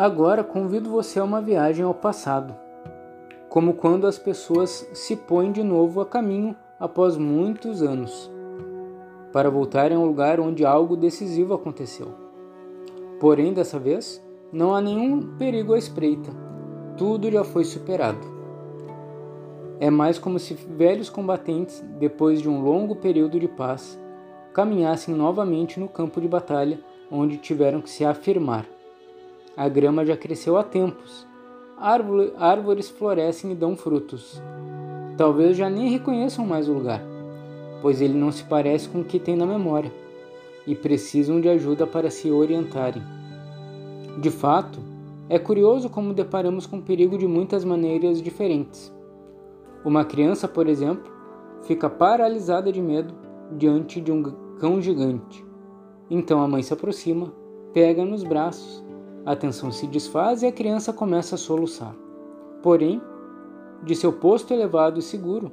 Agora convido você a uma viagem ao passado, como quando as pessoas se põem de novo a caminho após muitos anos, para voltarem ao lugar onde algo decisivo aconteceu. Porém, dessa vez, não há nenhum perigo à espreita, tudo já foi superado. É mais como se velhos combatentes, depois de um longo período de paz, caminhassem novamente no campo de batalha onde tiveram que se afirmar. A grama já cresceu há tempos. Árvores florescem e dão frutos. Talvez já nem reconheçam mais o lugar, pois ele não se parece com o que tem na memória, e precisam de ajuda para se orientarem. De fato, é curioso como deparamos com perigo de muitas maneiras diferentes. Uma criança, por exemplo, fica paralisada de medo diante de um cão gigante. Então a mãe se aproxima, pega nos braços a tensão se desfaz e a criança começa a soluçar. Porém, de seu posto elevado e seguro,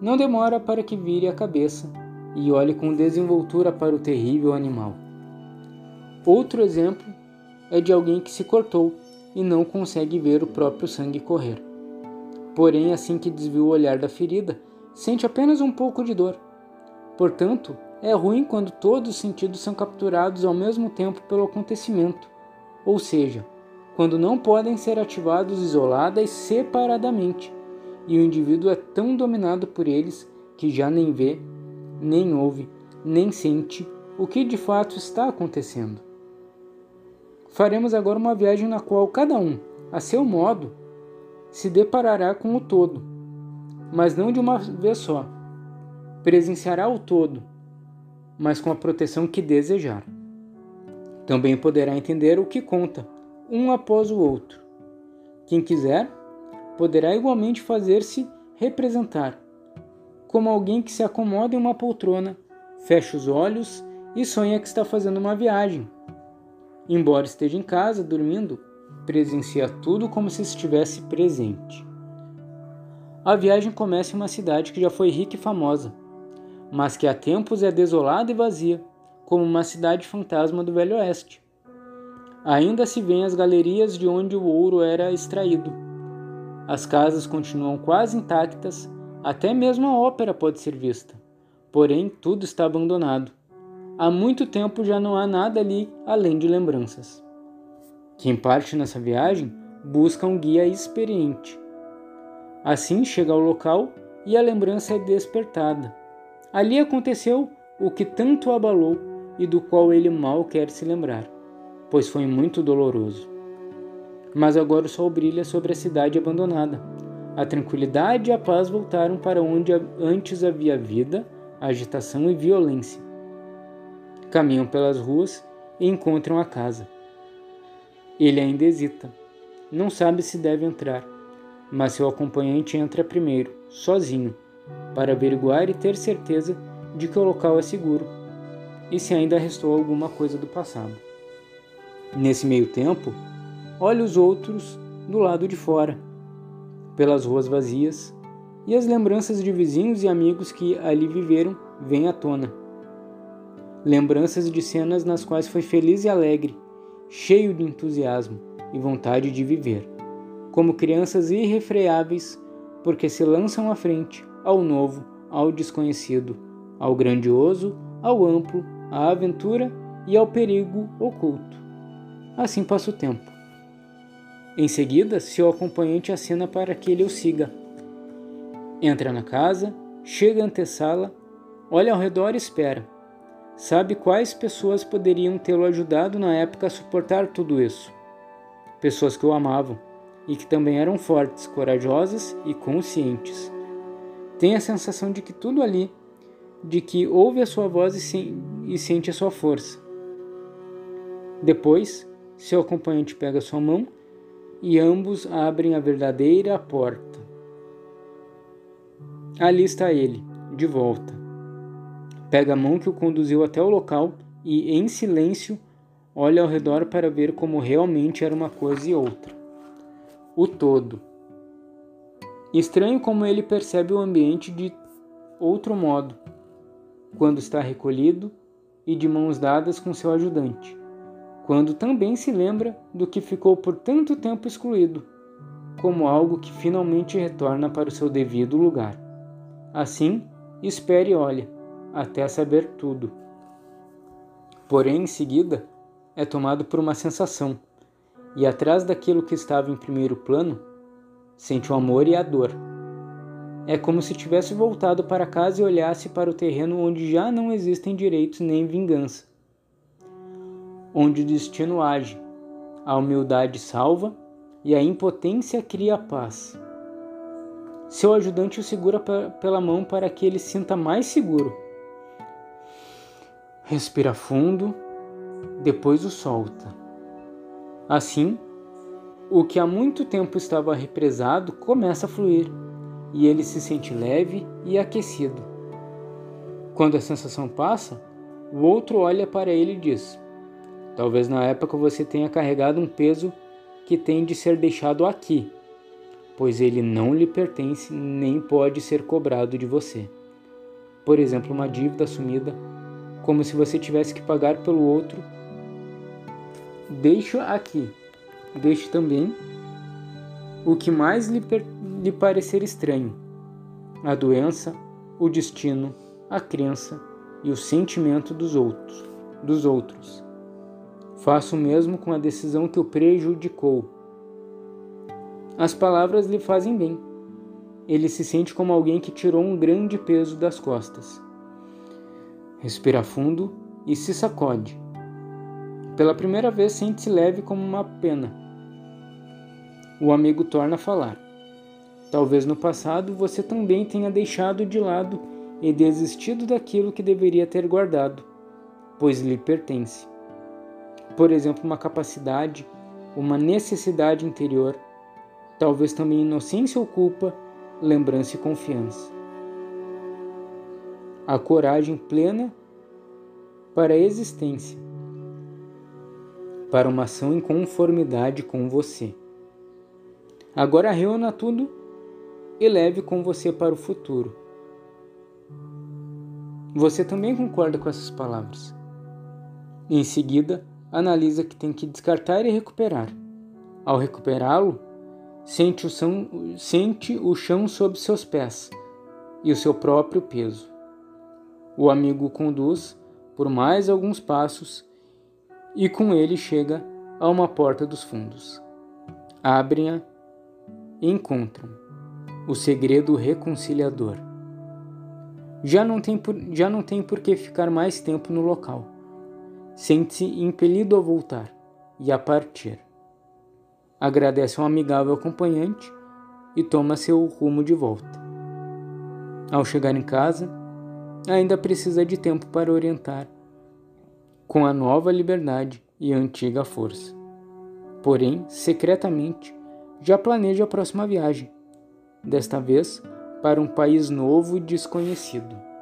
não demora para que vire a cabeça e olhe com desenvoltura para o terrível animal. Outro exemplo é de alguém que se cortou e não consegue ver o próprio sangue correr. Porém, assim que desvia o olhar da ferida, sente apenas um pouco de dor. Portanto, é ruim quando todos os sentidos são capturados ao mesmo tempo pelo acontecimento ou seja, quando não podem ser ativados isolada e separadamente, e o indivíduo é tão dominado por eles que já nem vê, nem ouve, nem sente o que de fato está acontecendo. Faremos agora uma viagem na qual cada um, a seu modo, se deparará com o todo, mas não de uma vez só. Presenciará o todo, mas com a proteção que desejar. Também poderá entender o que conta, um após o outro. Quem quiser, poderá igualmente fazer-se representar, como alguém que se acomoda em uma poltrona, fecha os olhos e sonha que está fazendo uma viagem. Embora esteja em casa, dormindo, presencia tudo como se estivesse presente. A viagem começa em uma cidade que já foi rica e famosa, mas que há tempos é desolada e vazia como uma cidade fantasma do Velho Oeste. Ainda se vêem as galerias de onde o ouro era extraído. As casas continuam quase intactas, até mesmo a ópera pode ser vista. Porém, tudo está abandonado. Há muito tempo já não há nada ali além de lembranças. Quem parte nessa viagem busca um guia experiente. Assim chega ao local e a lembrança é despertada. Ali aconteceu o que tanto abalou e do qual ele mal quer se lembrar, pois foi muito doloroso. Mas agora o sol brilha sobre a cidade abandonada. A tranquilidade e a paz voltaram para onde antes havia vida, agitação e violência. Caminham pelas ruas e encontram a casa. Ele ainda hesita. Não sabe se deve entrar, mas seu acompanhante entra primeiro, sozinho, para averiguar e ter certeza de que o local é seguro e se ainda restou alguma coisa do passado. Nesse meio tempo, olhe os outros do lado de fora, pelas ruas vazias, e as lembranças de vizinhos e amigos que ali viveram vêm à tona. Lembranças de cenas nas quais foi feliz e alegre, cheio de entusiasmo e vontade de viver, como crianças irrefreáveis, porque se lançam à frente, ao novo, ao desconhecido, ao grandioso, ao amplo, à aventura e ao perigo oculto. Assim passa o tempo. Em seguida, seu acompanhante acena para que ele o siga. Entra na casa, chega à antessala, olha ao redor e espera. Sabe quais pessoas poderiam tê-lo ajudado na época a suportar tudo isso. Pessoas que o amavam e que também eram fortes, corajosas e conscientes. Tem a sensação de que tudo ali de que ouve a sua voz e, se, sente a sua força. Depois, seu acompanhante pega sua mão e ambos abrem a verdadeira porta. Ali está ele, de volta. Pega a mão que o conduziu até o local e, em silêncio, olha ao redor para ver como realmente era uma coisa e outra. O todo. Estranho como ele percebe o ambiente de outro modo quando está recolhido e de mãos dadas com seu ajudante. quando também se lembra do que ficou por tanto tempo excluído, como algo que finalmente retorna para o seu devido lugar. Assim, espere e olhe, até saber tudo. Porém, em seguida, é tomado por uma sensação, e atrás daquilo que estava em primeiro plano, sente o amor e a dor. É como se tivesse voltado para casa e olhasse para o terreno onde já não existem direitos nem vingança onde o destino age, a humildade salva e a impotência cria a paz. Seu ajudante o segura pela mão para que ele sinta mais seguro. Respira fundo, depois o solta. Assim, o que há muito tempo estava represado começa a fluir e ele se sente leve e aquecido. Quando a sensação passa, o outro olha para ele e diz: Talvez na época você tenha carregado um peso que tem de ser deixado aqui, pois ele não lhe pertence nem pode ser cobrado de você. Por exemplo, uma dívida assumida, como se você tivesse que pagar pelo outro. Deixe aqui. Deixe também o que mais lhe, lhe parecer estranho: a doença, o destino, a crença e o sentimento dos outros, dos outros. Faça o mesmo com a decisão que o prejudicou. As palavras lhe fazem bem. Ele se sente como alguém que tirou um grande peso das costas. Respira fundo e se sacode. Pela primeira vez sente-se leve como uma pena. O amigo torna a falar. Talvez no passado você também tenha deixado de lado e desistido daquilo que deveria ter guardado, pois lhe pertence por exemplo, uma capacidade, uma necessidade interior, talvez também inocência ou culpa, lembrança e confiança. A coragem plena para a existência, para uma ação em conformidade com você. Agora reúna tudo e leve com você para o futuro. Você também concorda com essas palavras. Em seguida, analisa que tem que descartar e recuperar. Ao recuperá-lo, sente o, chão, sente o chão sob seus pés e o seu próprio peso. O amigo conduz por mais alguns passos e com ele chega a uma porta dos fundos. Abrem-a e encontram o segredo reconciliador. Já não, tem por, já não tem por que ficar mais tempo no local sente-se impelido a voltar e a partir. Agradece ao amigável acompanhante e toma seu rumo de volta. Ao chegar em casa, ainda precisa de tempo para orientar com a nova liberdade e a antiga força. Porém, secretamente, já planeja a próxima viagem, desta vez para um país novo e desconhecido.